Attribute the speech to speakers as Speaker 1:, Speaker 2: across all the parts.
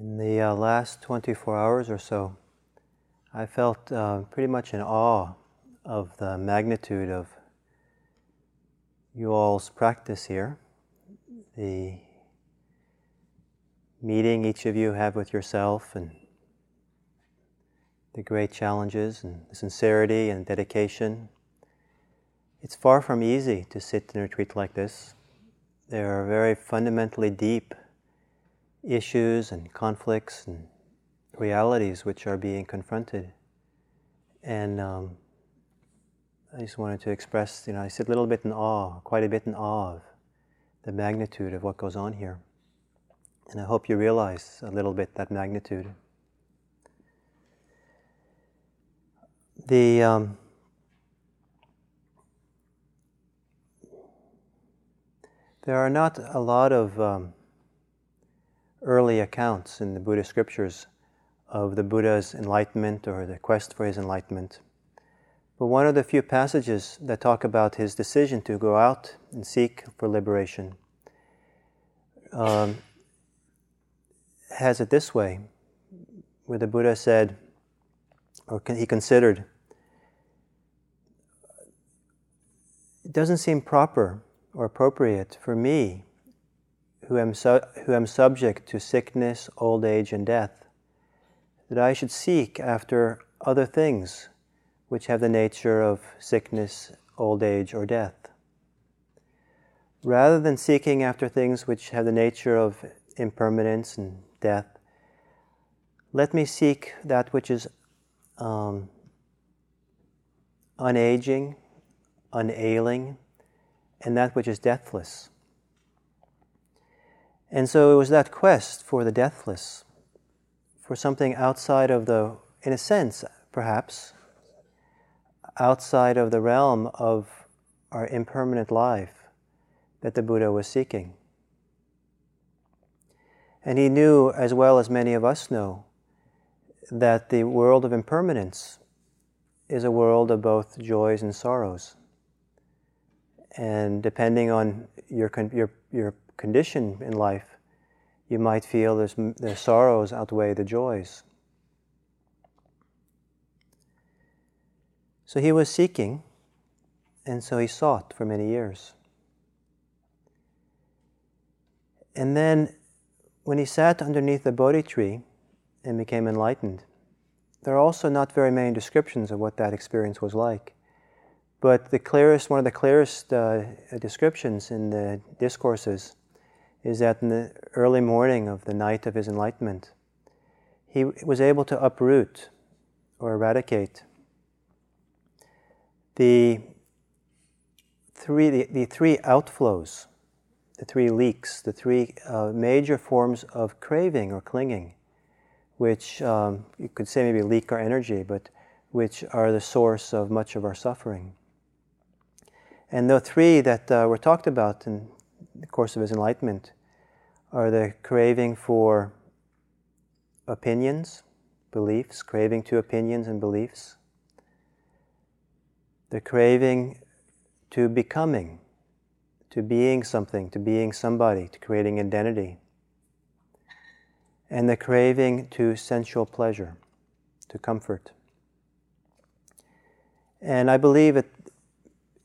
Speaker 1: In the uh, last 24 hours or so, I felt uh, pretty much in awe of the magnitude of you all's practice here, the meeting each of you have with yourself, and the great challenges and the sincerity and dedication. It's far from easy to sit in a retreat like this. There are very fundamentally deep issues and conflicts and realities which are being confronted. And um, I just wanted to express, you know, I sit a little bit in awe, quite a bit in awe of the magnitude of what goes on here. And I hope you realize a little bit that magnitude. The um, there are not a lot of um, early accounts in the Buddhist scriptures of the Buddha's enlightenment or the quest for his enlightenment. But one of the few passages that talk about his decision to go out and seek for liberation um, has it this way, where the Buddha said, or he considered, it doesn't seem proper or appropriate for me who am, su- who am subject to sickness, old age, and death, that I should seek after other things which have the nature of sickness, old age, or death. Rather than seeking after things which have the nature of impermanence and death, let me seek that which is um, unaging, unailing, and that which is deathless. And so it was that quest for the deathless, for something outside of the, in a sense, perhaps, outside of the realm of our impermanent life that the Buddha was seeking. And he knew, as well as many of us know, that the world of impermanence is a world of both joys and sorrows. And depending on your, your, your condition in life, you might feel there's, their sorrows outweigh the joys. So he was seeking, and so he sought for many years. And then, when he sat underneath the Bodhi tree and became enlightened, there are also not very many descriptions of what that experience was like. But the clearest, one of the clearest uh, descriptions in the discourses is that in the early morning of the night of his enlightenment, he was able to uproot or eradicate the three, the, the three outflows, the three leaks, the three uh, major forms of craving or clinging, which um, you could say maybe leak our energy, but which are the source of much of our suffering. And the three that uh, were talked about in the course of his enlightenment? Are the craving for opinions, beliefs, craving to opinions and beliefs, the craving to becoming, to being something, to being somebody, to creating identity, and the craving to sensual pleasure, to comfort. And I believe that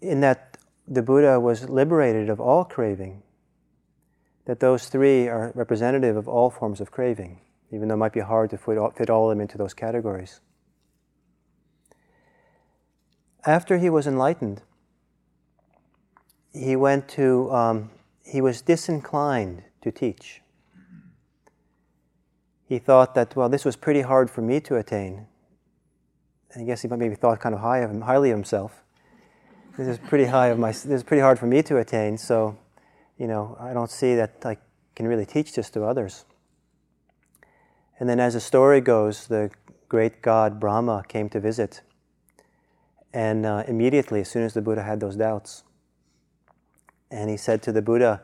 Speaker 1: in that the Buddha was liberated of all craving, that those three are representative of all forms of craving, even though it might be hard to fit all of them into those categories. After he was enlightened, he went to, um, he was disinclined to teach. He thought that, well, this was pretty hard for me to attain. And I guess he maybe thought kind of high of him, highly of himself this is pretty high of my this is pretty hard for me to attain so you know i don't see that i can really teach this to others. And then as the story goes the great god brahma came to visit. And uh, immediately as soon as the buddha had those doubts and he said to the buddha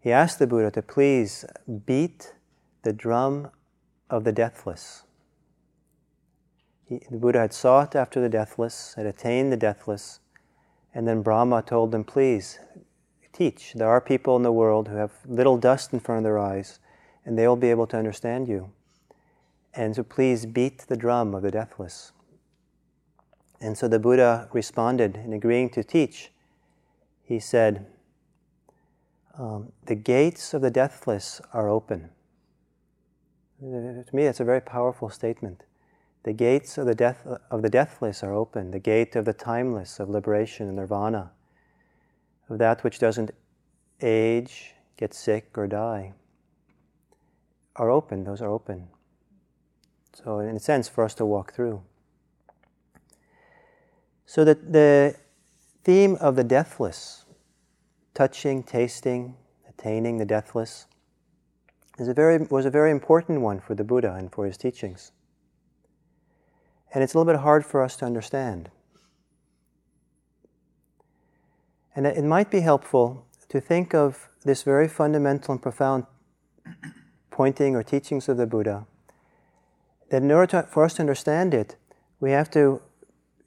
Speaker 1: he asked the buddha to please beat the drum of the deathless. He, the buddha had sought after the deathless had attained the deathless and then Brahma told him, please teach. There are people in the world who have little dust in front of their eyes, and they will be able to understand you. and so please beat the drum of the deathless. And so the Buddha responded in agreeing to teach. He said, um, The gates of the deathless are open. To me, that's a very powerful statement. The gates of the, death, of the deathless are open, the gate of the timeless, of liberation and nirvana, of that which doesn't age, get sick, or die, are open. Those are open. So, in a sense, for us to walk through. So, that the theme of the deathless, touching, tasting, attaining the deathless, is a very, was a very important one for the Buddha and for his teachings. And it's a little bit hard for us to understand. And it might be helpful to think of this very fundamental and profound pointing or teachings of the Buddha, that in order to, for us to understand it, we have to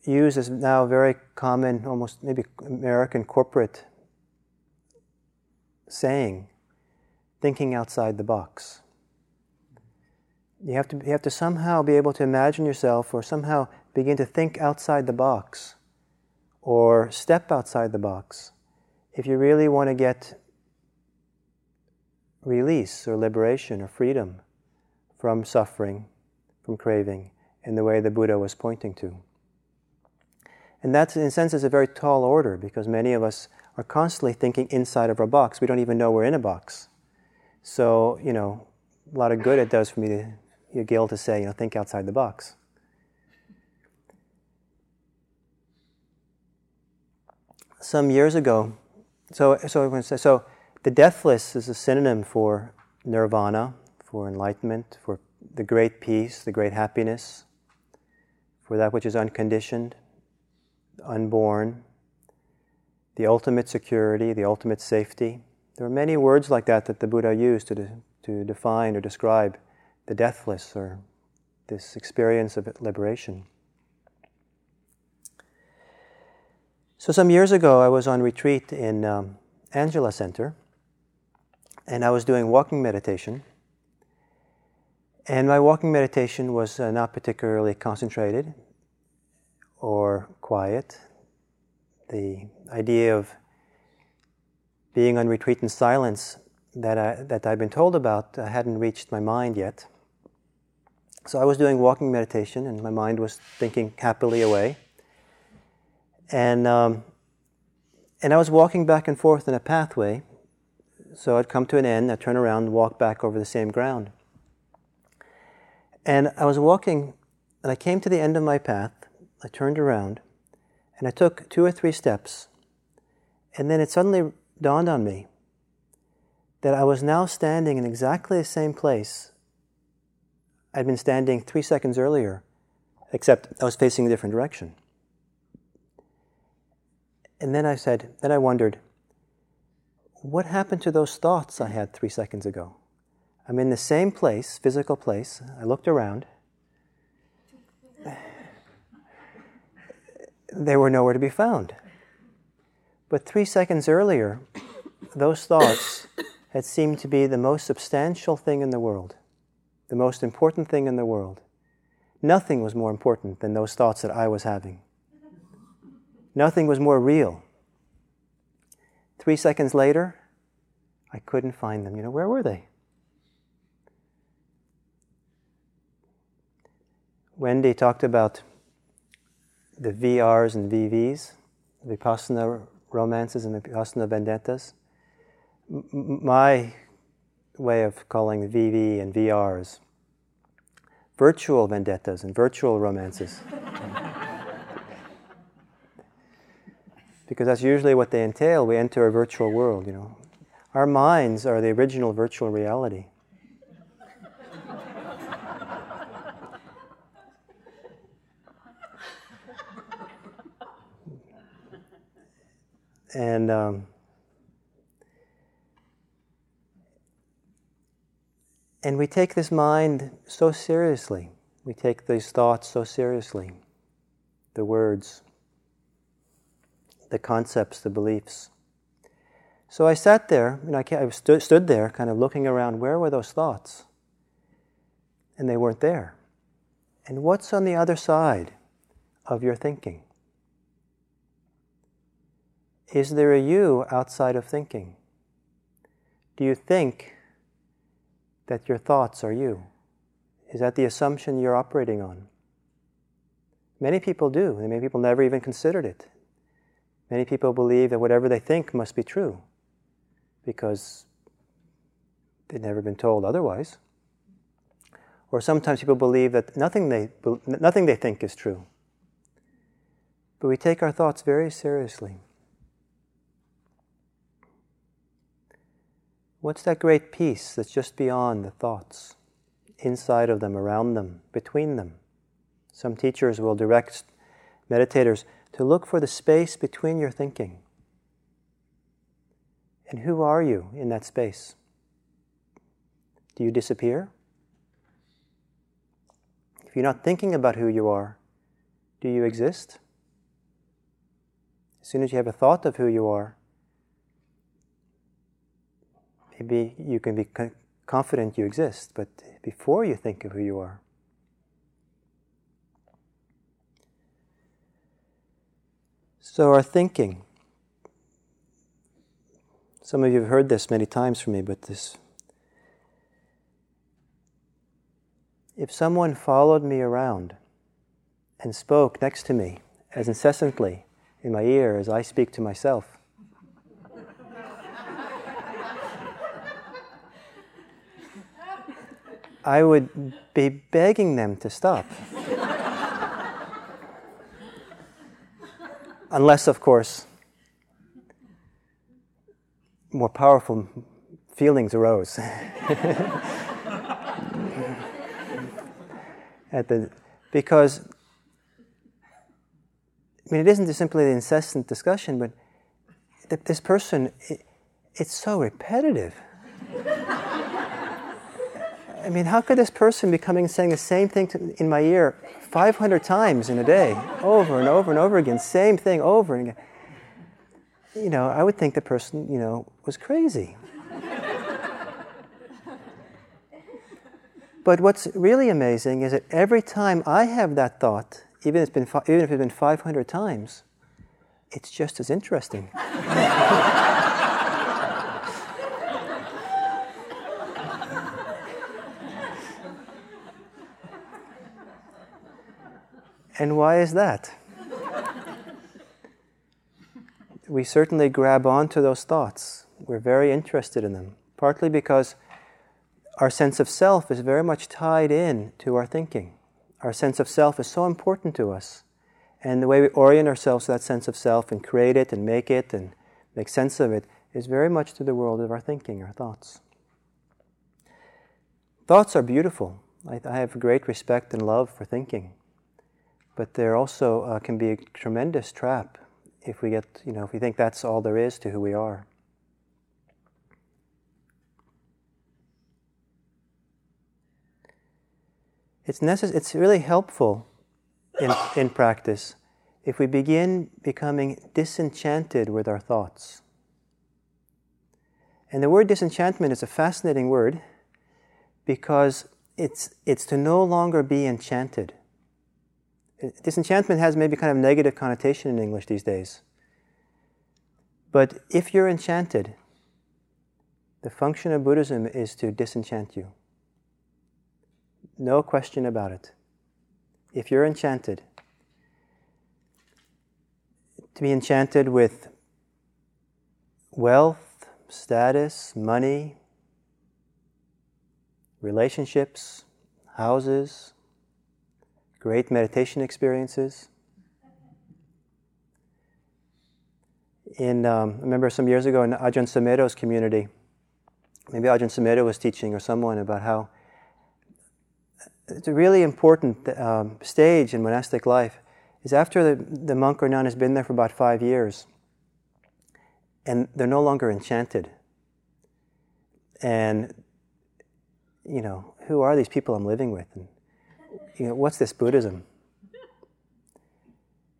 Speaker 1: use this now very common, almost maybe American corporate saying, thinking outside the box. You have, to, you have to somehow be able to imagine yourself or somehow begin to think outside the box or step outside the box if you really want to get release or liberation or freedom from suffering, from craving, in the way the Buddha was pointing to. And that, in a sense, is a very tall order because many of us are constantly thinking inside of our box. We don't even know we're in a box. So, you know, a lot of good it does for me to you're guilt to say, you know, think outside the box. Some years ago, so so so the deathless is a synonym for nirvana, for enlightenment, for the great peace, the great happiness, for that which is unconditioned, unborn, the ultimate security, the ultimate safety. There are many words like that that the Buddha used to, de- to define or describe the deathless or this experience of liberation. So, some years ago, I was on retreat in um, Angela Center and I was doing walking meditation. And my walking meditation was uh, not particularly concentrated or quiet. The idea of being on retreat in silence that, I, that I'd been told about uh, hadn't reached my mind yet. So I was doing walking meditation, and my mind was thinking happily away. And um, and I was walking back and forth in a pathway. So I'd come to an end, I'd turn around and walk back over the same ground. And I was walking, and I came to the end of my path. I turned around, and I took two or three steps. And then it suddenly dawned on me that I was now standing in exactly the same place I'd been standing three seconds earlier, except I was facing a different direction. And then I said, then I wondered, what happened to those thoughts I had three seconds ago? I'm in the same place, physical place. I looked around. They were nowhere to be found. But three seconds earlier, those thoughts had seemed to be the most substantial thing in the world the most important thing in the world. Nothing was more important than those thoughts that I was having. Nothing was more real. Three seconds later, I couldn't find them. You know, where were they? Wendy talked about the VRs and VVs, Vipassana romances and Vipassana vendettas. M- my way of calling VV and VRs virtual vendettas and virtual romances. Because that's usually what they entail. We enter a virtual world, you know. Our minds are the original virtual reality. and um, And we take this mind so seriously. We take these thoughts so seriously. The words, the concepts, the beliefs. So I sat there, and I, stood, stood there, kind of looking around. Where were those thoughts? And they weren't there. And what's on the other side of your thinking? Is there a you outside of thinking? Do you think that your thoughts are you? Is that the assumption you're operating on? Many people do, many people never even considered it. Many people believe that whatever they think must be true because they've never been told otherwise. Or sometimes people believe that nothing they, nothing they think is true. But we take our thoughts very seriously. What's that great peace that's just beyond the thoughts, inside of them, around them, between them? Some teachers will direct meditators to look for the space between your thinking. And who are you in that space? Do you disappear? If you're not thinking about who you are, do you exist? As soon as you have a thought of who you are, maybe you can be confident you exist, but before you think of who you are, So, our thinking. Some of you have heard this many times from me, but this. If someone followed me around and spoke next to me as incessantly in my ear as I speak to myself, I would be begging them to stop. Unless, of course, more powerful feelings arose. At the, because, I mean, it isn't simply the incessant discussion, but this person, it, it's so repetitive. I mean, how could this person be coming and saying the same thing to, in my ear 500 times in a day, over and over and over again, same thing over and again? You know, I would think the person, you know, was crazy. but what's really amazing is that every time I have that thought, even if it's been, even if it's been 500 times, it's just as interesting. And why is that? we certainly grab onto those thoughts. We're very interested in them, partly because our sense of self is very much tied in to our thinking. Our sense of self is so important to us. And the way we orient ourselves to that sense of self and create it and make it and make sense of it is very much to the world of our thinking, our thoughts. Thoughts are beautiful. I, have great respect and love for thinking but there also uh, can be a tremendous trap if we get, you know, if we think that's all there is to who we are. It's, necess- it's really helpful in, in practice if we begin becoming disenchanted with our thoughts. And the word disenchantment is a fascinating word because it's, it's to no longer be enchanted disenchantment has maybe kind of negative connotation in English these days. But if you're enchanted, the function of Buddhism is to disenchant you. No question about it. If you're enchanted, to be enchanted with wealth, status, money, relationships, houses, great meditation experiences. In, um, I remember some years ago in Ajahn Sumedho's community, maybe Ajahn Sumedho was teaching or someone about how it's a really important um, stage in monastic life is after the, the monk or nun has been there for about five years and they're no longer enchanted. And, you know, who are these people I'm living with? And you know, what's this Buddhism?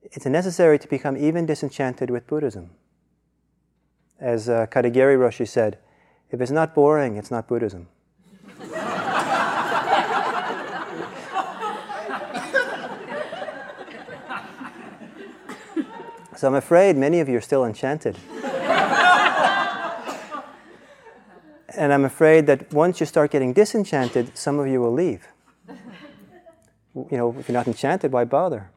Speaker 1: It's necessary to become even disenchanted with Buddhism. As uh, Katagiri Roshi said, if it's not boring, it's not Buddhism. so I'm afraid many of you are still enchanted. and I'm afraid that once you start getting disenchanted, some of you will leave. You know, if you're not enchanted, why bother?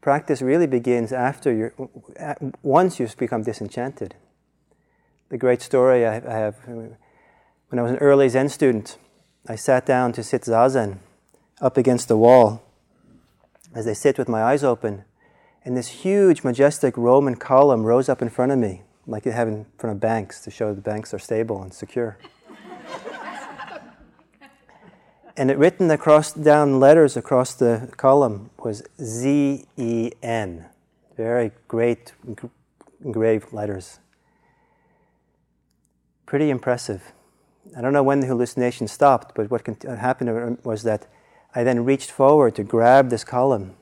Speaker 1: Practice really begins after you once you've become disenchanted. The great story I have when I was an early Zen student, I sat down to sit zazen up against the wall as I sit with my eyes open, and this huge, majestic Roman column rose up in front of me, like you have in front of banks to show the banks are stable and secure. And it written across down letters across the column was Z E N. Very great engraved letters. Pretty impressive. I don't know when the hallucination stopped, but what happened was that I then reached forward to grab this column.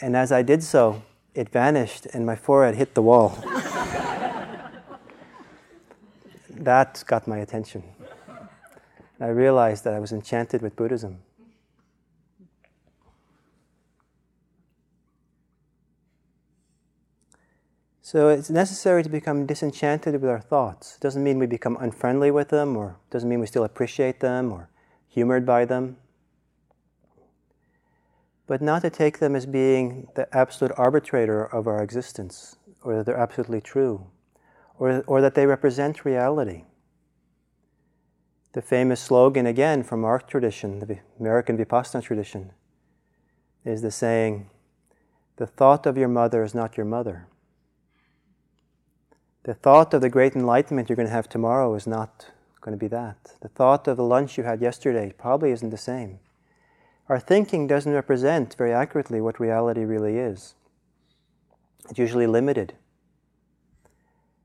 Speaker 1: And as I did so, it vanished and my forehead hit the wall. that got my attention. I realized that I was enchanted with Buddhism. So it's necessary to become disenchanted with our thoughts. It doesn't mean we become unfriendly with them, or doesn't mean we still appreciate them or humored by them. But not to take them as being the absolute arbitrator of our existence, or that they're absolutely true, or, or that they represent reality. The famous slogan, again, from our tradition, the American Vipassana tradition, is the saying, The thought of your mother is not your mother. The thought of the great enlightenment you're going to have tomorrow is not going to be that. The thought of the lunch you had yesterday probably isn't the same. Our thinking doesn't represent very accurately what reality really is. It's usually limited.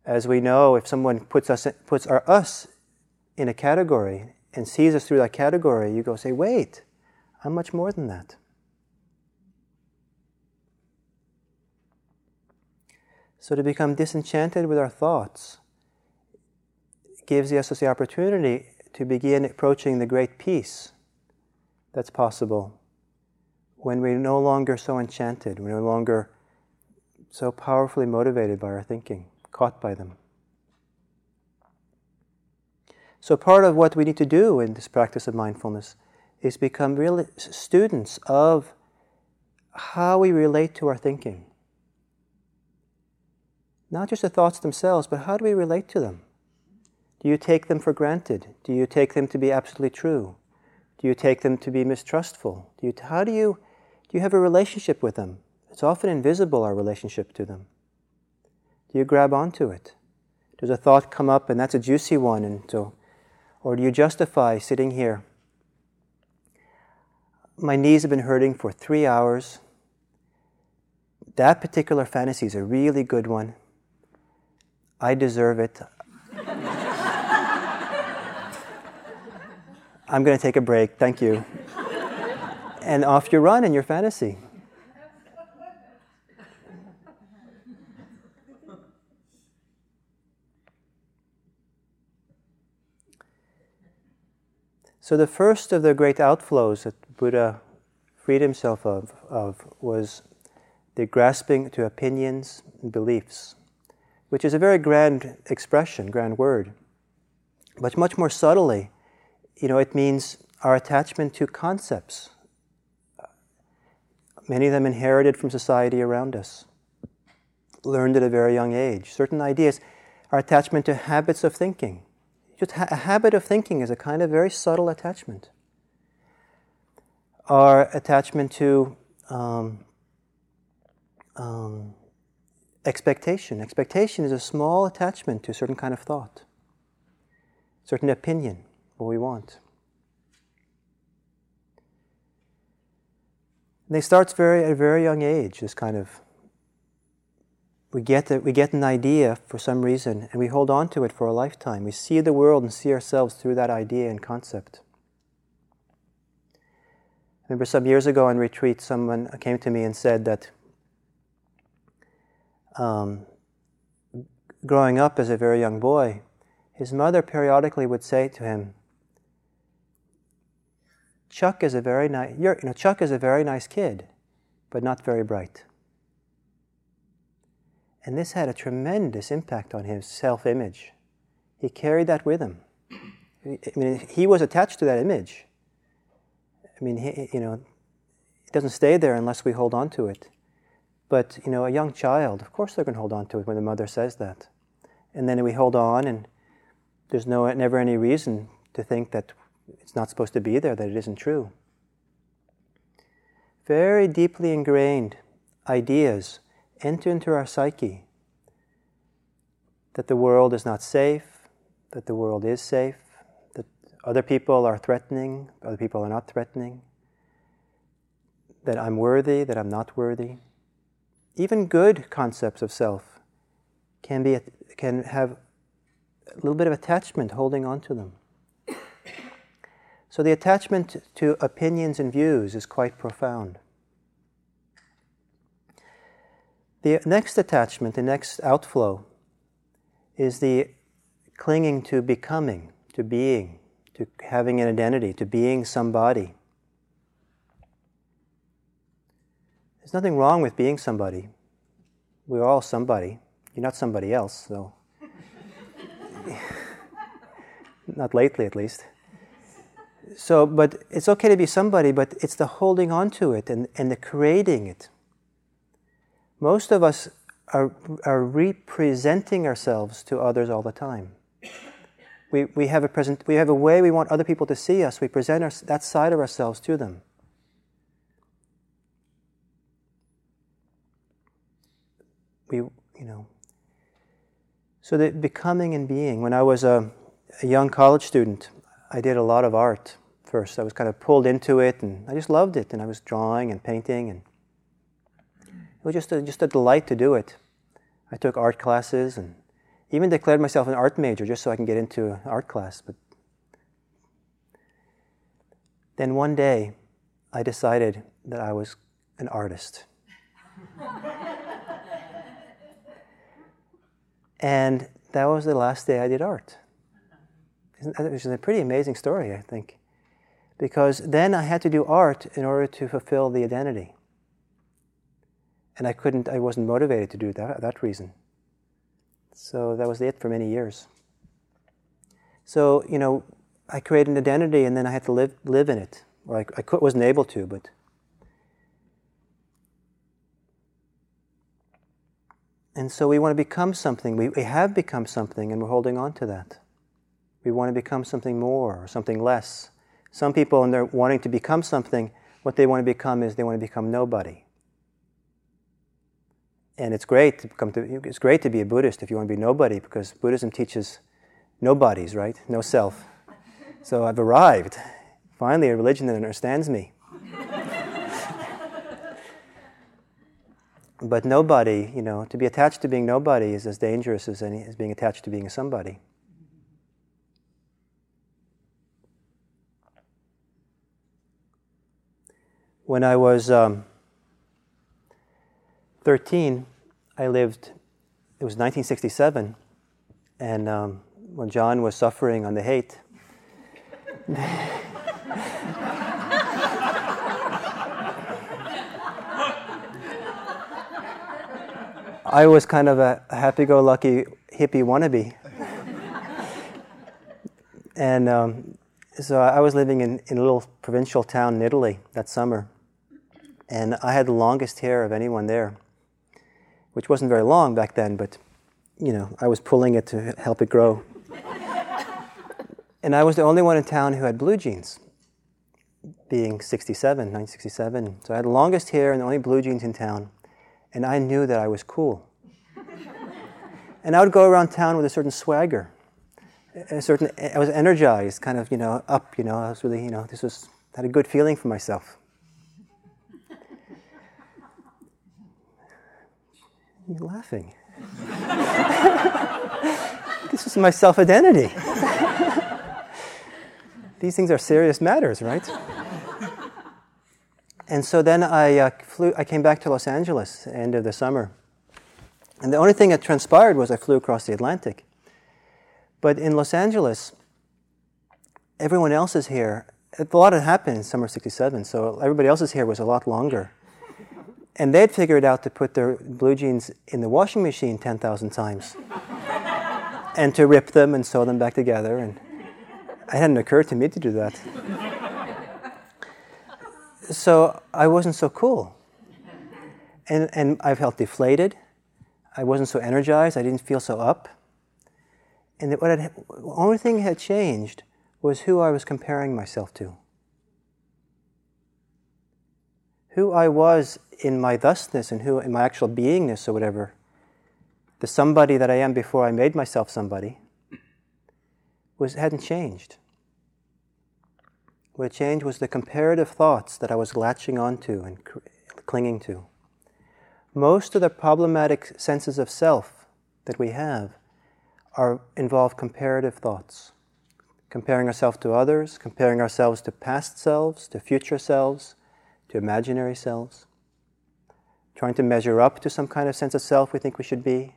Speaker 1: As we know, if someone puts us puts our us in a category and sees us through that category, you go say, wait, I'm much more than that. So to become disenchanted with our thoughts gives us the opportunity to begin approaching the great peace that's possible when we're no longer so enchanted, we're no longer so powerfully motivated by our thinking, caught by them. So, part of what we need to do in this practice of mindfulness is become real students of how we relate to our thinking. Not just the thoughts themselves, but how do we relate to them? Do you take them for granted? Do you take them to be absolutely true? Do you take them to be mistrustful? Do you, how do you, do you have a relationship with them? It's often invisible, our relationship to them. Do you grab onto it? Does a thought come up and that's a juicy one, and so or do you justify sitting here? My knees have been hurting for three hours. That particular fantasy is a really good one. I deserve it. I'm going to take a break. Thank you. And off you run in your fantasy. So, the first of the great outflows that Buddha freed himself of, of was the grasping to opinions and beliefs, which is a very grand expression, grand word. But much more subtly, you know, it means our attachment to concepts, many of them inherited from society around us, learned at a very young age, certain ideas, our attachment to habits of thinking just ha- a habit of thinking is a kind of very subtle attachment. Our attachment to um, um, expectation. Expectation is a small attachment to a certain kind of thought, certain opinion, what we want. And they starts very at a very young age. This kind of we get, a, we get an idea for some reason and we hold on to it for a lifetime. We see the world and see ourselves through that idea and concept. I remember some years ago in retreat, someone came to me and said that um, growing up as a very young boy, his mother periodically would say to him, Chuck is a very nice, you know, Chuck is a very nice kid, but not very bright. And this had a tremendous impact on his self image. He carried that with him. I mean, he was attached to that image. I mean, he, you know, it doesn't stay there unless we hold on to it. But, you know, a young child, of course they're going to hold on to it when the mother says that. And then we hold on, and there's no, never any reason to think that it's not supposed to be there, that it isn't true. Very deeply ingrained ideas enter into our psyche that the world is not safe, that the world is safe, that other people are threatening, other people are not threatening, that I'm worthy, that I'm not worthy. Even good concepts of self can, be, can have a little bit of attachment holding on to them. So the attachment to opinions and views is quite profound. The next attachment, the next outflow, is the clinging to becoming, to being, to having an identity, to being somebody. There's nothing wrong with being somebody. We're all somebody. You're not somebody else, so. not lately, at least. So, but it's okay to be somebody, but it's the holding on to it and, and the creating it most of us are, are representing ourselves to others all the time. We, we, have a present, we have a way we want other people to see us. We present our, that side of ourselves to them. We, you know. So the becoming and being. When I was a, a young college student, I did a lot of art first. I was kind of pulled into it, and I just loved it. And I was drawing and painting and it was just a, just a delight to do it. I took art classes and even declared myself an art major just so I can get into an art class. But then one day, I decided that I was an artist. and that was the last day I did art. Which is a pretty amazing story, I think. Because then I had to do art in order to fulfill the identity and I couldn't, I wasn't motivated to do that, that reason. So that was it for many years. So, you know, I created an identity and then I had to live, live in it. Or I, I could, wasn't able to, but. And so we want to become something. We, we have become something and we're holding on to that. We want to become something more or something less. Some people, when they're wanting to become something, what they want to become is they want to become nobody and it's great to come to it's great to be a Buddhist if you want to be nobody because Buddhism teaches nobodies, right? No self. So I've arrived. Finally, a religion that understands me. but nobody, you know, to be attached to being nobody is as dangerous as, any, as being attached to being somebody. When I was um, 13, I lived, it was 1967, and um, when John was suffering on the Haight, I was kind of a happy go lucky hippie wannabe. and um, so I was living in, in a little provincial town in Italy that summer. And I had the longest hair of anyone there which wasn't very long back then, but you know, I was pulling it to help it grow. and I was the only one in town who had blue jeans, being 67, 1967. So I had the longest hair and the only blue jeans in town, and I knew that I was cool. and I would go around town with a certain swagger, a certain. I was energized, kind of, you know, up. You know, I was really, you know, this was had a good feeling for myself. You're laughing. this is my self identity. These things are serious matters, right? and so then I uh, flew. I came back to Los Angeles end of the summer, and the only thing that transpired was I flew across the Atlantic. But in Los Angeles, everyone else is here. A lot had happened in summer '67, so everybody else's hair was a lot longer. And they'd figured out to put their blue jeans in the washing machine 10,000 times and to rip them and sew them back together. And it hadn't occurred to me to do that. so I wasn't so cool. And, and I felt deflated. I wasn't so energized. I didn't feel so up. And what had, the only thing that had changed was who I was comparing myself to. Who I was in my thusness and who in my actual beingness or whatever, the somebody that I am before I made myself somebody, was hadn't changed. What changed was the comparative thoughts that I was latching onto and clinging to. Most of the problematic senses of self that we have are involve comparative thoughts. Comparing ourselves to others, comparing ourselves to past selves, to future selves, to imaginary selves. Trying to measure up to some kind of sense of self we think we should be.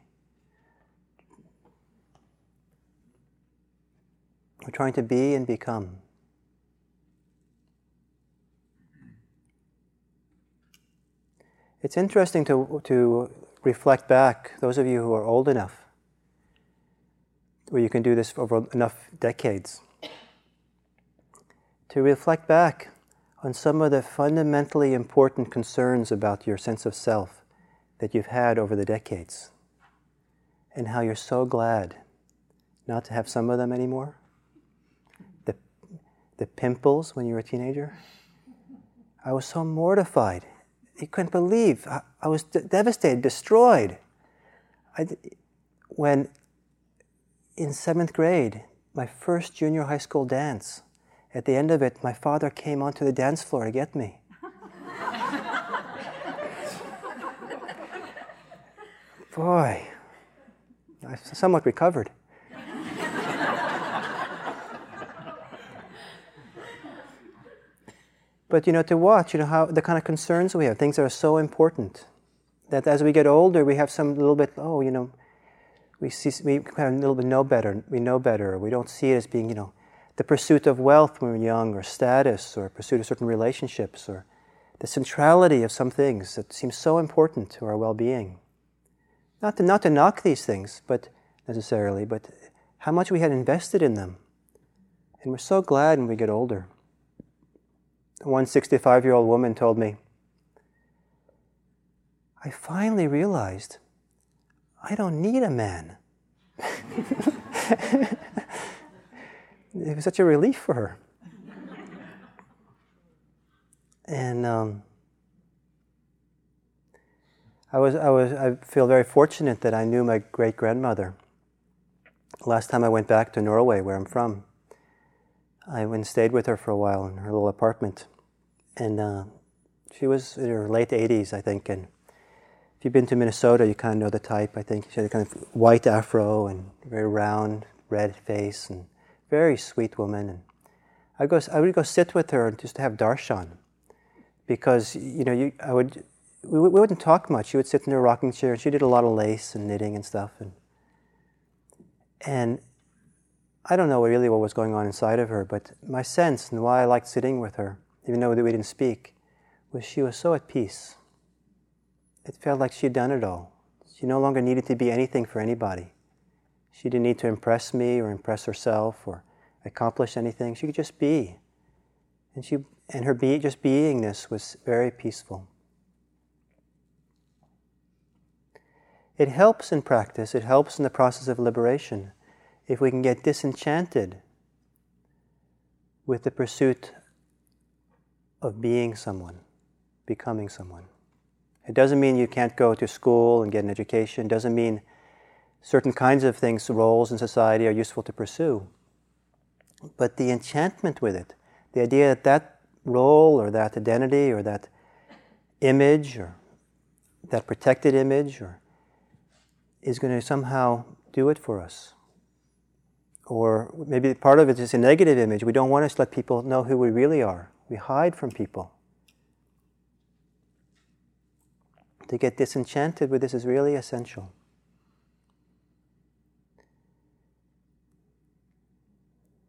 Speaker 1: We're trying to be and become. It's interesting to, to reflect back, those of you who are old enough, where you can do this over enough decades, to reflect back on some of the fundamentally important concerns about your sense of self that you've had over the decades, and how you're so glad not to have some of them anymore. The, the pimples when you were a teenager. I was so mortified you couldn't believe. I, I was d- devastated, destroyed. I, when in seventh grade, my first junior high school dance, at the end of it, my father came onto the dance floor to get me. Boy, I somewhat recovered. But you know, to watch, you know, how the kind of concerns we have, things that are so important, that as we get older, we have some little bit, oh, you know, we see, we kind of a little bit know better, we know better. We don't see it as being, you know, the pursuit of wealth when we're young, or status, or pursuit of certain relationships, or the centrality of some things that seem so important to our well-being. Not to not to knock these things, but necessarily, but how much we had invested in them, and we're so glad when we get older. One 65 year old woman told me, I finally realized I don't need a man. it was such a relief for her. And um, I was, I was, I feel very fortunate that I knew my great grandmother. Last time I went back to Norway, where I'm from, I went and stayed with her for a while in her little apartment. And uh, she was in her late 80s, I think. And if you've been to Minnesota, you kind of know the type, I think. She had a kind of white afro and very round, red face, and very sweet woman. And I go, I would go sit with her and just have darshan, because you know, you, I would, we, we wouldn't talk much. She would sit in her rocking chair, and she did a lot of lace and knitting and stuff, and and I don't know really what was going on inside of her, but my sense and why I liked sitting with her, even though we didn't speak, was she was so at peace. It felt like she'd done it all. She no longer needed to be anything for anybody. She didn't need to impress me or impress herself or accomplish anything. She could just be. And, she, and her be, just beingness was very peaceful. It helps in practice, it helps in the process of liberation if we can get disenchanted with the pursuit of being someone, becoming someone. It doesn't mean you can't go to school and get an education, it doesn't mean certain kinds of things, roles in society are useful to pursue. But the enchantment with it, the idea that that role or that identity or that image or that protected image or is going to somehow do it for us or maybe part of it is a negative image. We don't want to let people know who we really are. We hide from people. To get disenchanted with this is really essential.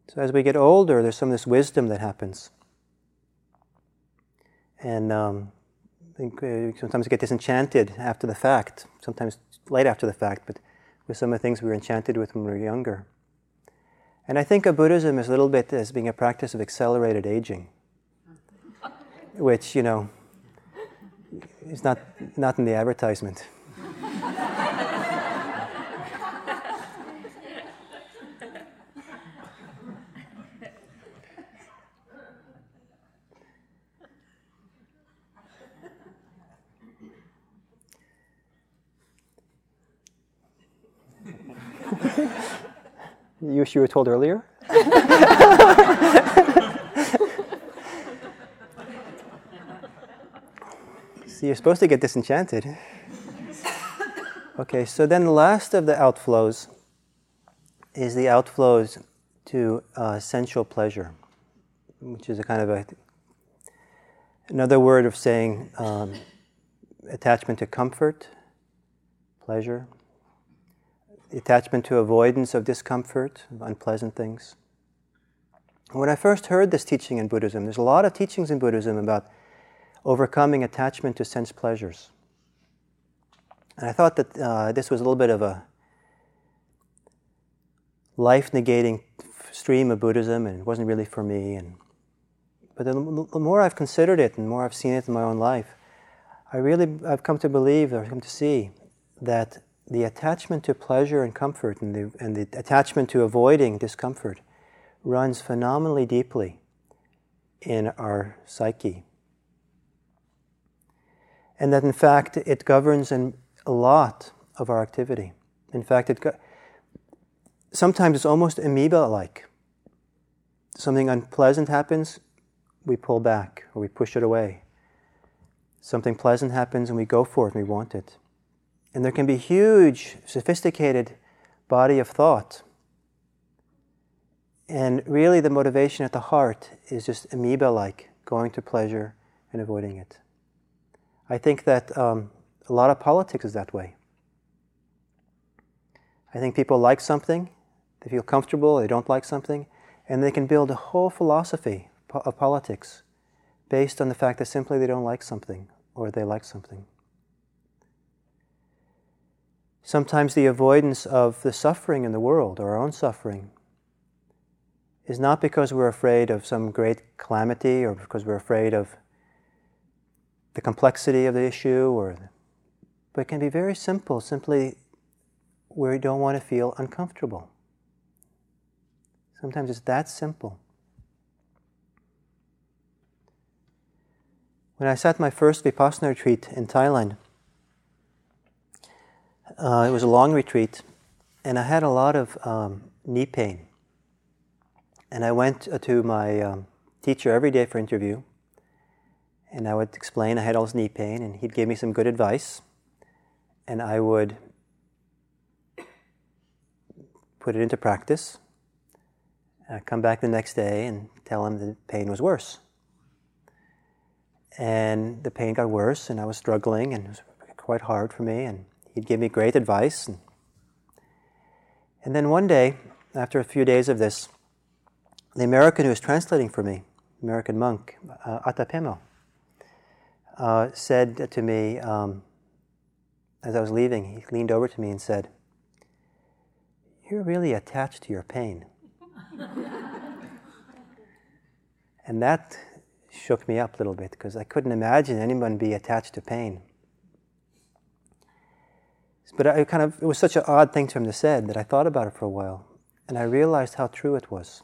Speaker 1: So as we get older, there's some of this wisdom that happens. And um, think uh, sometimes we get disenchanted after the fact, sometimes late after the fact, but with some of the things we were enchanted with when we were younger. And I think of Buddhism as a little bit as being a practice of accelerated aging, which, you know, is not, not in the advertisement. You you were told earlier? See, you're supposed to get disenchanted. Okay, so then the last of the outflows is the outflows to uh, sensual pleasure, which is a kind of a another word of saying um, attachment to comfort, pleasure, attachment to avoidance of discomfort, of unpleasant things. When I first heard this teaching in Buddhism, there's a lot of teachings in Buddhism about overcoming attachment to sense pleasures. And I thought that uh, this was a little bit of a life negating stream of Buddhism, and it wasn't really for me. And, but the, the more I've considered it and the more I've seen it in my own life, I really I've come to believe or come to see that the attachment to pleasure and comfort and the, and the attachment to avoiding discomfort runs phenomenally deeply in our psyche. And that in fact it governs a lot of our activity. In fact, it go- sometimes it's almost amoeba like. Something unpleasant happens, we pull back or we push it away. Something pleasant happens and we go for it and we want it. And there can be huge, sophisticated body of thought. And really, the motivation at the heart is just amoeba like, going to pleasure and avoiding it. I think that um, a lot of politics is that way. I think people like something, they feel comfortable, they don't like something, and they can build a whole philosophy of politics based on the fact that simply they don't like something or they like something. Sometimes the avoidance of the suffering in the world, or our own suffering, is not because we're afraid of some great calamity or because we're afraid of the complexity of the issue, or, but it can be very simple, simply where we don't want to feel uncomfortable. Sometimes it's that simple. When I sat my first Vipassana retreat in Thailand, uh, it was a long retreat, and I had a lot of um, knee pain. And I went uh, to my um, teacher every day for interview, and I would explain I had all this knee pain, and he'd give me some good advice, and I would put it into practice. I'd come back the next day and tell him the pain was worse. And the pain got worse, and I was struggling, and it was quite hard for me. And He'd give me great advice. And, then one day, after a few days of this, the American who was translating for me, American monk, uh, Atapemo, uh, said to me, um, as I was leaving, he leaned over to me and said, You're really attached to your pain. and that shook me up a little bit because I couldn't imagine anyone be attached to pain. But I kind of, it was such an odd thing to him to say that I thought about it for a while. And I realized how true it was.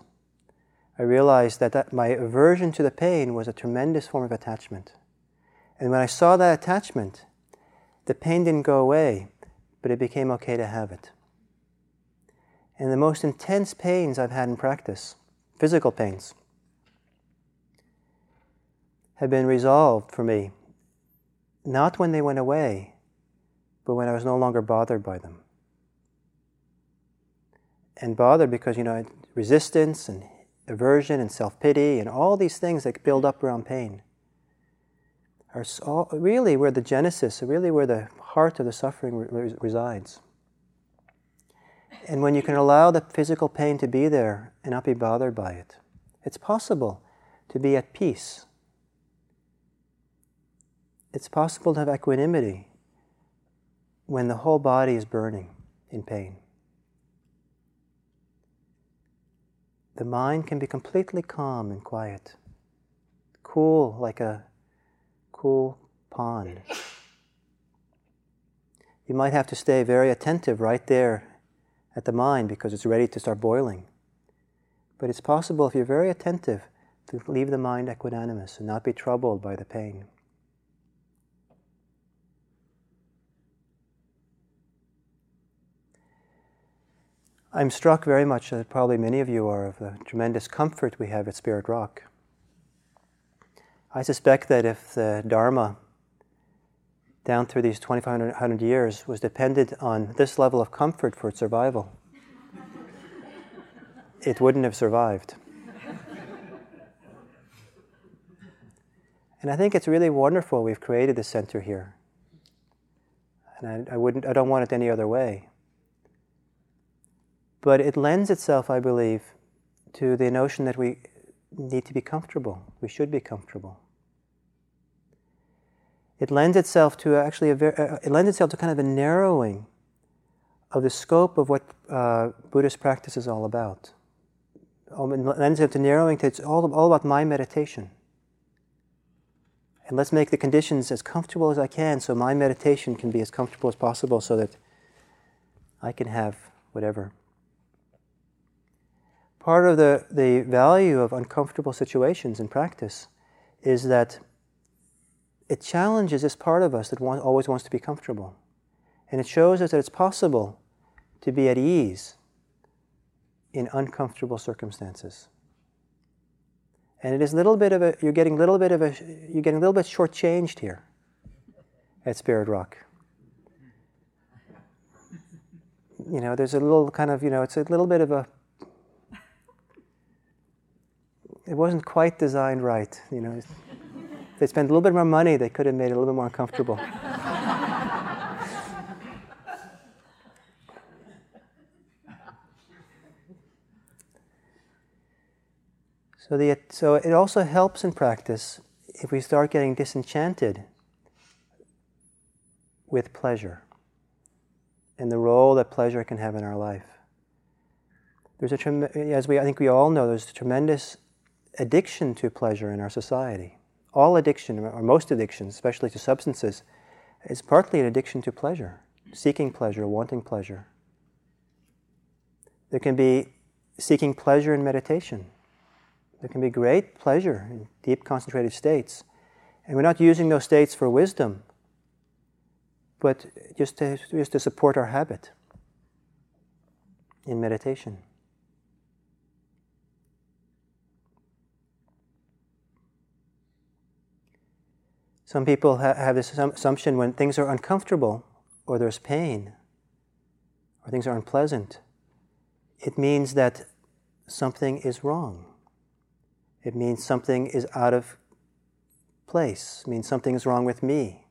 Speaker 1: I realized that, that my aversion to the pain was a tremendous form of attachment. And when I saw that attachment, the pain didn't go away, but it became okay to have it. And the most intense pains I've had in practice, physical pains, have been resolved for me, not when they went away, but when I was no longer bothered by them. And bothered because, you know, resistance and aversion and self pity and all these things that build up around pain are all, really where the genesis, really where the heart of the suffering re- resides. And when you can allow the physical pain to be there and not be bothered by it, it's possible to be at peace it's possible to have equanimity when the whole body is burning in pain. The mind can be completely calm and quiet, cool like a cool pond. You might have to stay very attentive right there at the mind because it's ready to start boiling. But it's possible if you're very attentive to leave the mind equanimous and not be troubled by the pain. I'm struck very much, that probably many of you are, of the tremendous comfort we have at Spirit Rock. I suspect that if the Dharma, down through these 2,500 years, was dependent on this level of comfort for its survival, it wouldn't have survived. and I think it's really wonderful we've created this center here. And I, I, wouldn't, I don't want it any other way. But it lends itself, I believe, to the notion that we need to be comfortable. We should be comfortable. It lends itself to actually a very, uh, it lends itself to kind of a narrowing of the scope of what uh, Buddhist practice is all about. Um, it lends itself to narrowing to it's all, all about my meditation. And let's make the conditions as comfortable as I can so my meditation can be as comfortable as possible so that I can have whatever part of the, the value of uncomfortable situations in practice is that it challenges this part of us that always wants to be comfortable. And it shows us that it's possible to be at ease in uncomfortable circumstances. And it is a little bit of a, you're getting a little bit of a, you're getting a little bit shortchanged here at Spirit Rock. You know, there's a little kind of, you know, it's a little bit of a it wasn't quite designed right. You know, they spent a little bit more money, they could have made it a little bit more comfortable. so, the, so it also helps in practice if we start getting disenchanted with pleasure and the role that pleasure can have in our life. There's a as we I think we all know, there's a tremendous addiction to pleasure in our society. All addiction, or most addictions, especially to substances, is partly an addiction to pleasure, seeking pleasure, wanting pleasure. There can be seeking pleasure in meditation. There can be great pleasure in deep concentrated states. And we're not using those states for wisdom, but just to, just to support our habit in meditation. Some people ha- have this assumption when things are uncomfortable or there's pain or things are unpleasant, it means that something is wrong. It means something is out of place. It means something is wrong with me.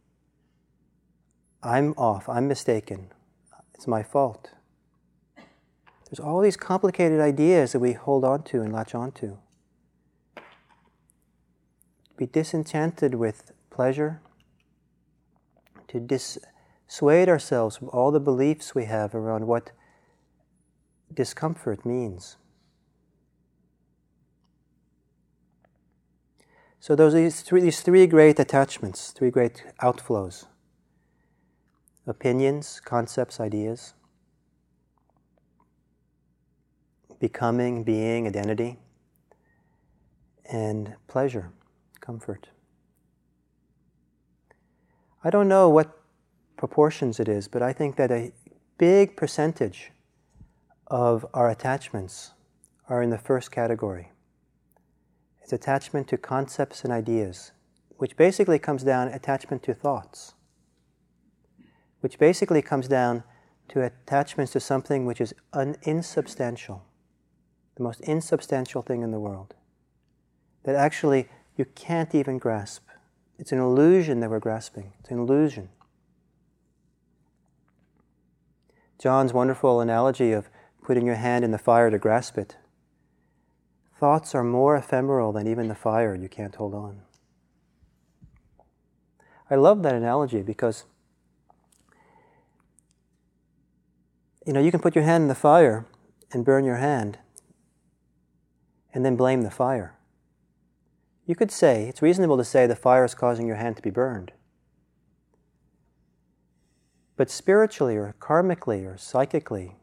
Speaker 1: I'm off. I'm mistaken. It's my fault. There's all these complicated ideas that we hold on to and latch on to. Be disenchanted with pleasure, to dissuade ourselves from all the beliefs we have around what discomfort means. So those are these three, these three great attachments, three great outflows. Opinions, concepts, ideas. Becoming, being, identity. And pleasure, comfort. I don't know what proportions it is, but I think that a big percentage of our attachments are in the first category. It's attachment to concepts and ideas, which basically comes down attachment to thoughts, which basically comes down to attachments to something which is un- insubstantial, the most insubstantial thing in the world, that actually you can't even grasp. It's an illusion that we're grasping. It's an illusion. John's wonderful analogy of putting your hand in the fire to grasp it. Thoughts are more ephemeral than even the fire, you can't hold on. I love that analogy because you know you can put your hand in the fire and burn your hand and then blame the fire. You could say, it's reasonable to say the fire is causing your hand to be burned. But spiritually or karmically or psychically,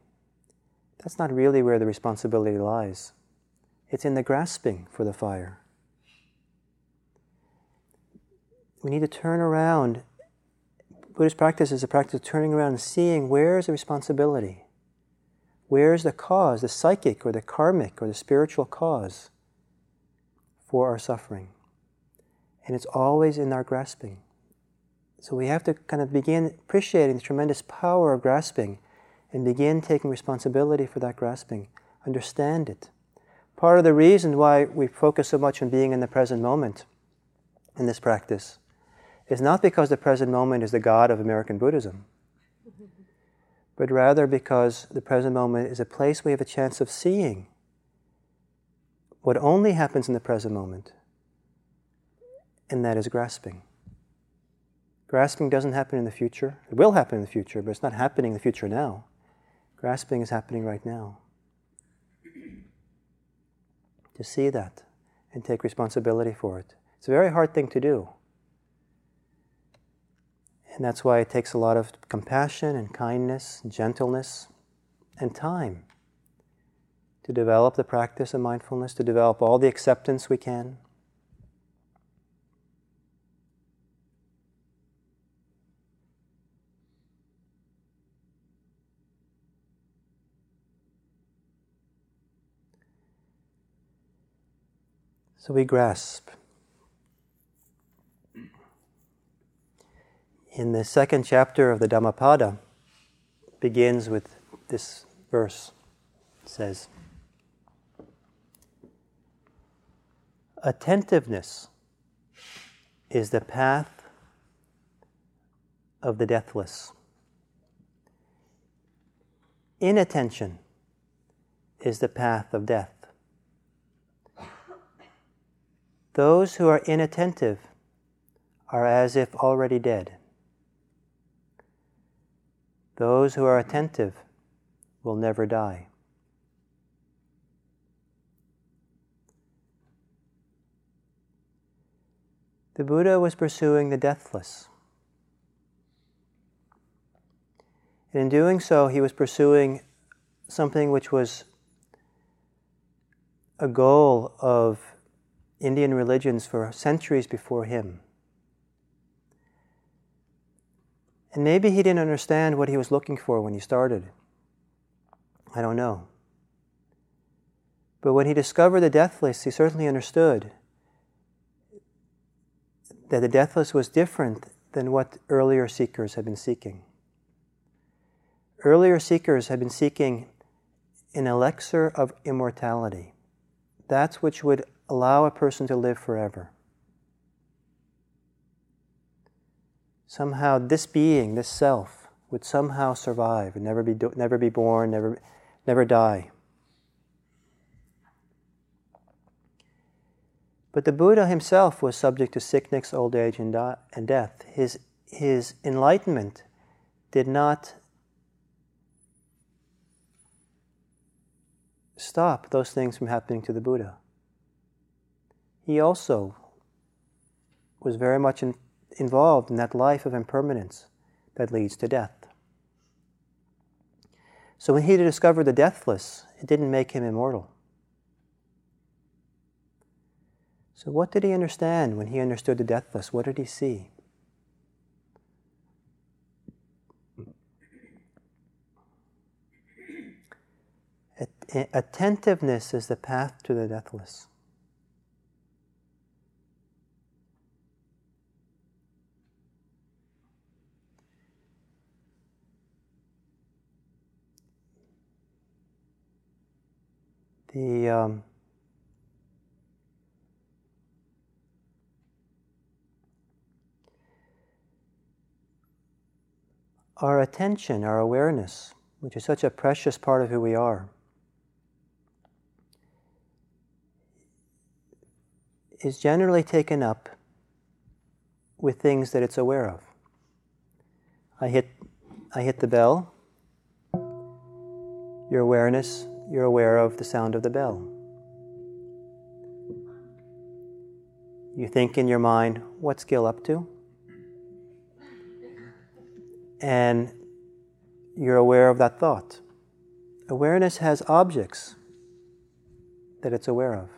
Speaker 1: that's not really where the responsibility lies. It's in the grasping for the fire. We need to turn around. Buddhist practice is a practice of turning around and seeing where is the responsibility. Where is the cause, the psychic or the karmic or the spiritual cause for our suffering? And it's always in our grasping. So we have to kind of begin appreciating the tremendous power of grasping and begin taking responsibility for that grasping. Understand it. Part of the reason why we focus so much on being in the present moment in this practice is not because the present moment is the God of American Buddhism, but rather because the present moment is a place we have a chance of seeing what only happens in the present moment, and that is grasping. Grasping doesn't happen in the future. It will happen in the future, but it's not happening in the future now. Grasping is happening right now. To see that and take responsibility for it. It's a very hard thing to do. And that's why it takes a lot of compassion and kindness and gentleness and time to develop the practice of mindfulness, to develop all the acceptance we can. So we grasp. In the second chapter of the Dhammapada, begins with this verse. It says, Attentiveness is the path of the deathless. Inattention is the path of death. Those who are inattentive are as if already dead. Those who are attentive will never die. The Buddha was pursuing the deathless. And in doing so, he was pursuing something which was a goal of Indian religions for centuries before him. And maybe he didn't understand what he was looking for when he started. I don't know. But when he discovered the deathless, he certainly understood that the deathless was different than what earlier seekers had been seeking. Earlier seekers had been seeking an elixir of immortality, that which would allow a person to live forever. Somehow, this being, this self, would somehow survive and never be, never be born, never, never die. But the Buddha himself was subject to sickness, old age, and, di- and death. His, his enlightenment did not stop those things from happening to the Buddha he also was very much in, involved in that life of impermanence that leads to death. So when he discovered the deathless, it didn't make him immortal. So, what did he understand when he understood the deathless? What did he see? Attentiveness is the path to the deathless. the um, our attention, our awareness, which is such a precious part of who we are, is generally taken up with things that it's aware of. I hit, I hit the bell. Your awareness, you're aware of the sound of the bell. You think in your mind, what's Gil up to? And you're aware of that thought. Awareness has objects that it's aware of.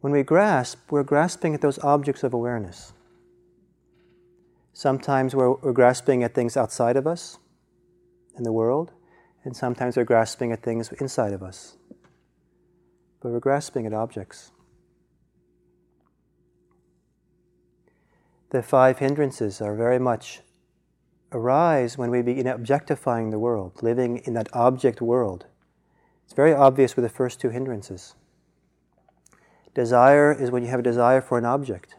Speaker 1: When we grasp, we're grasping at those objects of awareness. Sometimes we're, we're, grasping at things outside of us in the world, and sometimes we're grasping at things inside of us. But we're grasping at objects. The five hindrances are very much arise when we begin objectifying the world, living in that object world. It's very obvious with the first two hindrances. Desire is when you have a desire for an object.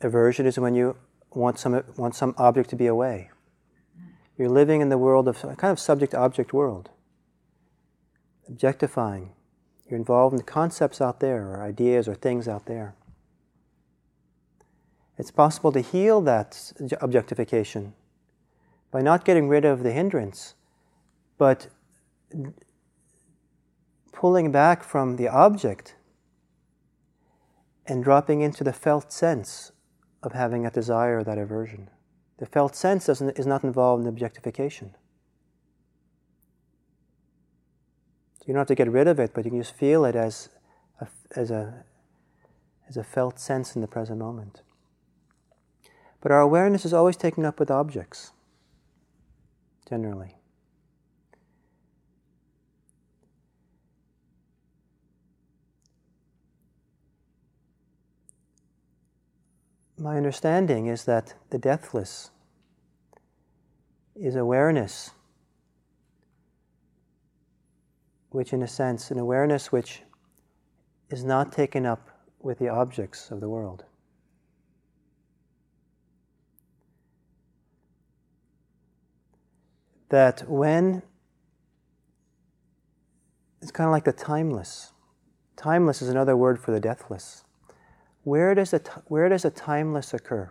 Speaker 1: Aversion is when you want some, want some object to be away. You're living in the world of a kind of subject object world. Objectifying. You're involved in concepts out there, or ideas, or things out there. It's possible to heal that objectification by not getting rid of the hindrance, but pulling back from the object and dropping into the felt sense of having that desire or that aversion. The felt sense doesn't, is not involved in objectification. So you don't have to get rid of it, but you can just feel it as a, as a, as a felt sense in the present moment. But our awareness is always taken up with objects, generally. My understanding is that the deathless is awareness, which, in a sense, an awareness which is not taken up with the objects of the world. That when it's kind of like the timeless. Timeless is another word for the deathless. Where does a, where does a timeless occur?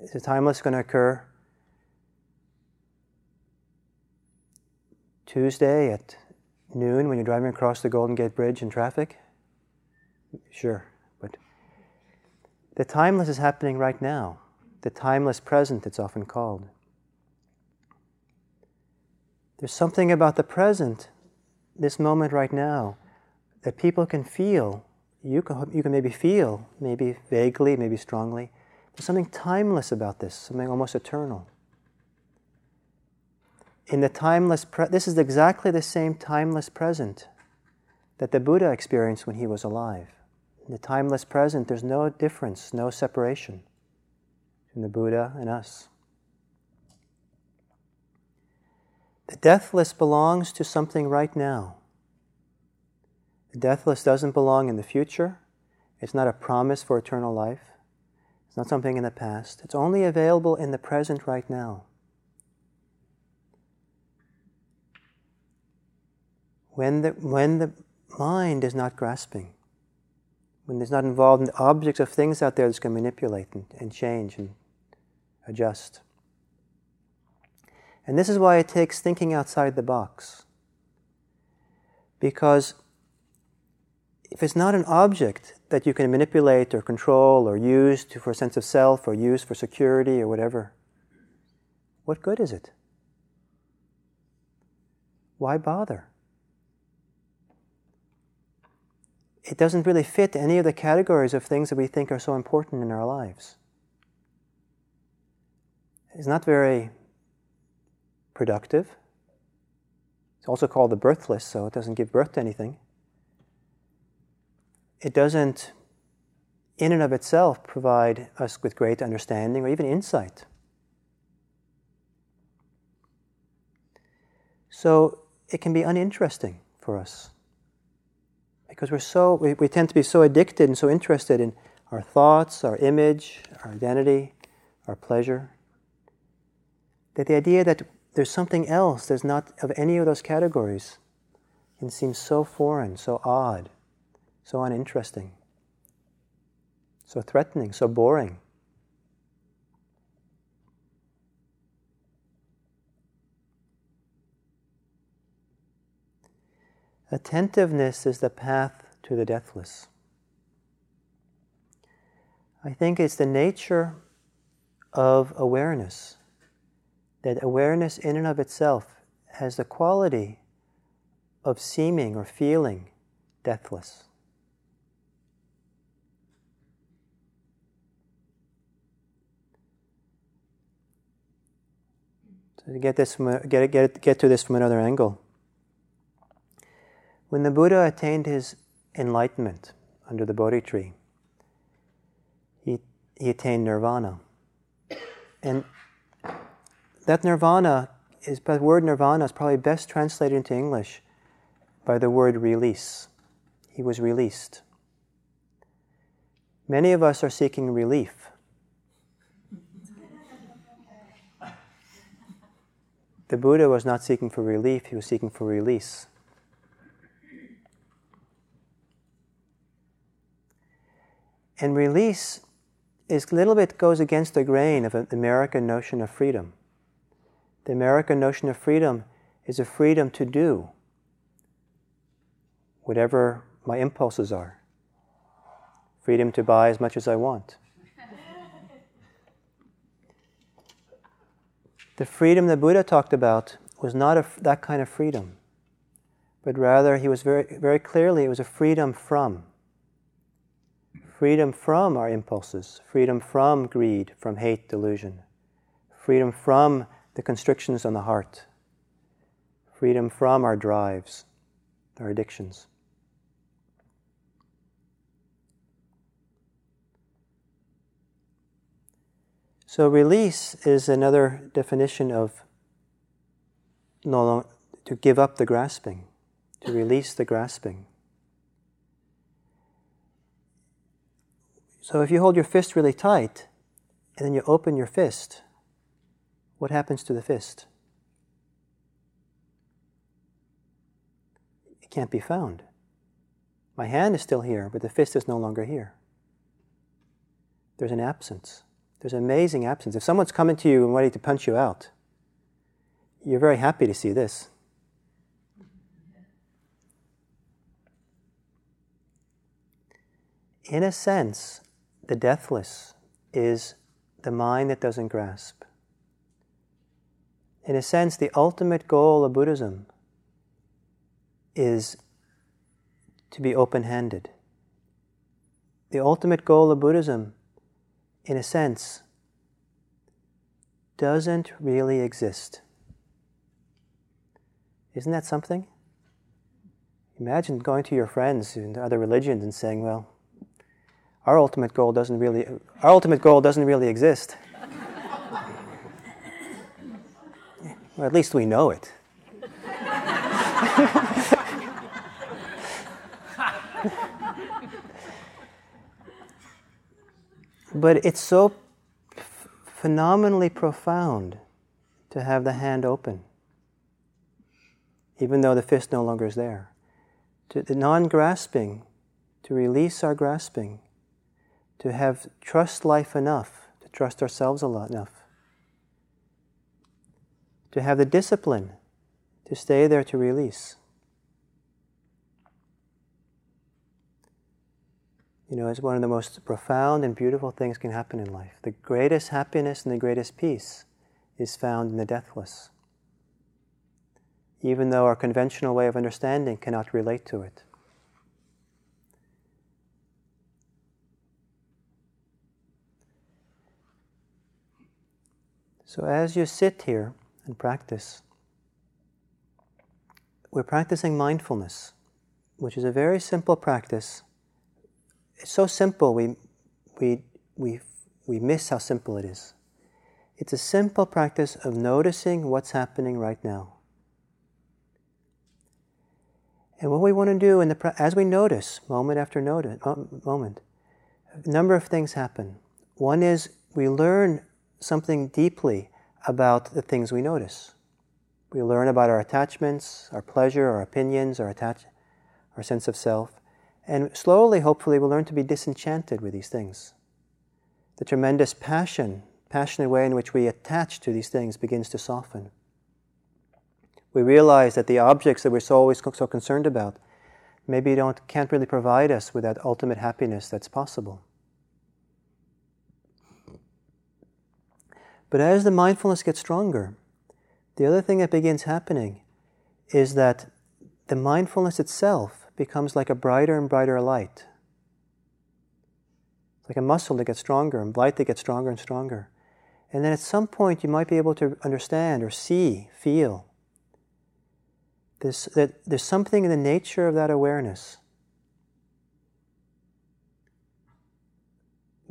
Speaker 1: Is a timeless going to occur Tuesday at noon when you're driving across the Golden Gate Bridge in traffic? Sure, but the timeless is happening right now. The timeless present, it's often called. There's something about the present, this moment right now, that people can feel. You can, you can maybe feel, maybe vaguely, maybe strongly. There's something timeless about this, something almost eternal. In the timeless, pre- this is exactly the same timeless present that the Buddha experienced when he was alive. In the timeless present, there's no difference, no separation between the Buddha and us. The deathless belongs to something right now. The deathless doesn't belong in the future. It's not a promise for eternal life. It's not something in the past. It's only available in the present right now. When the, when the mind is not grasping, when it's not involved in the objects of things out there that's going to manipulate and, and change and adjust. And this is why it takes thinking outside the box. Because if it's not an object that you can manipulate or control or use to, for a sense of self or use for security or whatever, what good is it? Why bother? It doesn't really fit any of the categories of things that we think are so important in our lives. It's not very productive. It's also called the birthless, so it doesn't give birth to anything. It doesn't, in and of itself, provide us with great understanding or even insight. So it can be uninteresting for us because we're so we, we tend to be so addicted and so interested in our thoughts, our image, our identity, our pleasure that the idea that there's something else that's not of any of those categories and seems so foreign, so odd, so uninteresting. so threatening, so boring. Attentiveness is the path to the deathless. I think it's the nature of awareness that awareness in and of itself has the quality of seeming or feeling deathless. So to get this from, get, get, get to this from another angle. When the Buddha attained his enlightenment under the Bodhi tree, he, he attained nirvana. And that nirvana is, the word nirvana is probably best translated into English by the word release. He was released. Many of us are seeking relief. The Buddha was not seeking for relief, he was seeking for release. And release is a little bit goes against the grain of the American notion of freedom. The American notion of freedom is a freedom to do whatever my impulses are. Freedom to buy as much as I want. the freedom the Buddha talked about was not a, that kind of freedom, but rather he was very, very clearly, it was a freedom from. Freedom from our impulses, freedom from greed, from hate, delusion, freedom from the constrictions on the heart, freedom from our drives, our addictions. So, release is another definition of no longer, to give up the grasping, to release the grasping. So, if you hold your fist really tight and then you open your fist, what happens to the fist? It can't be found. My hand is still here, but the fist is no longer here. There's an absence. There's an amazing absence. If someone's coming to you and ready to punch you out, you're very happy to see this. In a sense, the deathless is the mind that doesn't grasp. In a sense, the ultimate goal of Buddhism is to be open handed. The ultimate goal of Buddhism in a sense, doesn't really exist. Isn't that something? Imagine going to your friends in other religions and saying, well, our ultimate goal doesn't really our ultimate goal doesn't really exist. Well, at least we know it. But it's so f- phenomenally profound to have the hand open, even though the fist no longer is there. To the non grasping, to release our grasping, to have trust life enough, to trust ourselves a lot enough, to have the discipline to stay there to release. you know, it's one of the most profound and beautiful things can happen in life. The greatest happiness and the greatest peace is found in the deathless, even though our conventional way of understanding cannot relate to it. So, as you sit here and practice, we're practicing mindfulness, which is a very simple practice it's so simple, we, we, we, we miss how simple it is. It's a simple practice of noticing what's happening right now. And what we want to do in the, as we notice, moment after notice, moment, a number of things happen. One is we learn something deeply about the things we notice. We learn about our attachments, our pleasure, our opinions, our attach, our sense of self. And slowly, hopefully, we'll learn to be disenchanted with these things. The tremendous passion, passionate way in which we attach to these things begins to soften. We realize that the objects that we're so always so concerned about maybe don't can't really provide us with that ultimate happiness that's possible. But as the mindfulness gets stronger, the other thing that begins happening is that the mindfulness itself becomes like a brighter and brighter light. It's like a muscle that gets stronger and light that gets stronger and stronger. And then at some point you might be able to understand or see, feel this, that there's something in the nature of that awareness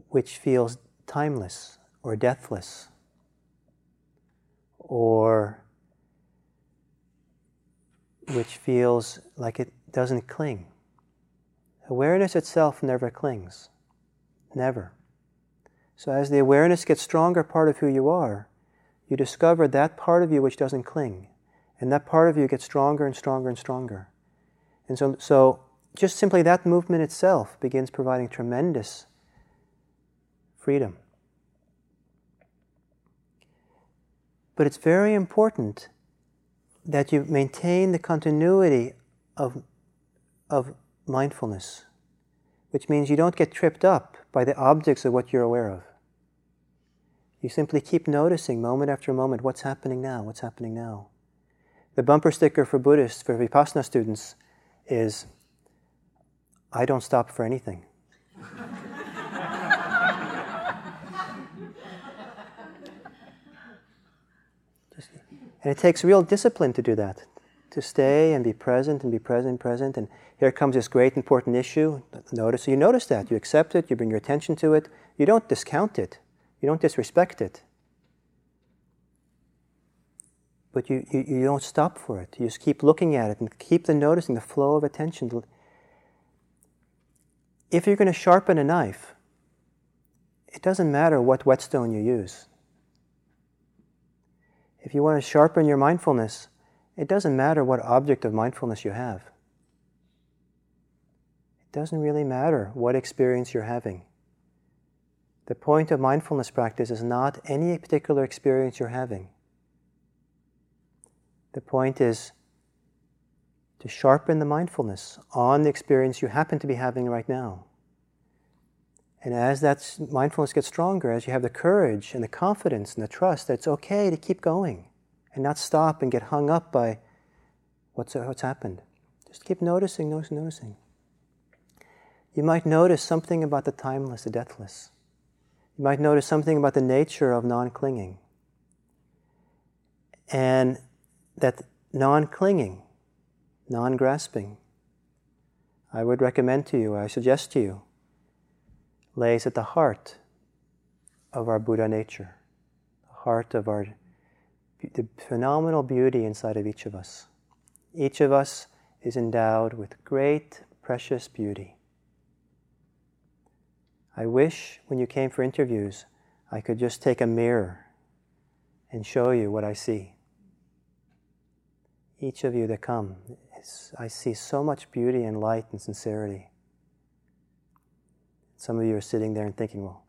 Speaker 1: which feels timeless or deathless or which feels like it doesn't cling. Awareness itself never clings. Never. So, as the awareness gets stronger part of who you are, you discover that part of you which doesn't cling. And that part of you gets stronger and stronger and stronger. And so, so just simply that movement itself begins providing tremendous freedom. But it's very important that you maintain the continuity of, of mindfulness, which means you don't get tripped up by the objects of what you're aware of. You simply keep noticing moment after moment what's happening now, what's happening now. The bumper sticker for Buddhists, for Vipassana students, is I don't stop for anything. And it takes real discipline to do that, to stay and be present and be present, present. And here comes this great important issue. Notice, so you notice that, you accept it, you bring your attention to it, you don't discount it, you don't disrespect it. But you, you, you don't stop for it. You just keep looking at it and keep the noticing the flow of attention. If you're going to sharpen a knife, it doesn't matter what whetstone you use. If you want to sharpen your mindfulness, it doesn't matter what object of mindfulness you have. It doesn't really matter what experience you're having. The point of mindfulness practice is not any particular experience you're having. The point is to sharpen the mindfulness on the experience you happen to be having right now. And as that mindfulness gets stronger, as you have the courage and the confidence and the trust that it's okay to keep going and not stop and get hung up by what's, what's happened, just keep noticing, noticing, noticing. You might notice something about the timeless, the deathless. You might notice something about the nature of non clinging. And that non clinging, non grasping, I would recommend to you, I suggest to you, lays at the heart of our Buddha nature, the heart of our the phenomenal beauty inside of each of us. Each of us is endowed with great, precious beauty. I wish when you came for interviews, I could just take a mirror and show you what I see. Each of you that come, I see so much beauty and light and sincerity. Some of you are sitting there and thinking, well,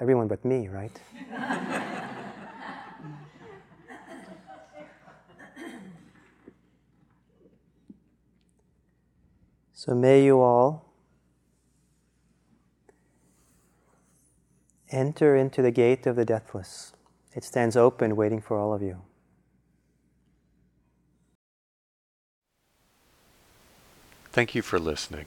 Speaker 1: everyone but me, right? so may you all enter into the gate of the deathless. It stands open, waiting for all of you.
Speaker 2: Thank you for listening.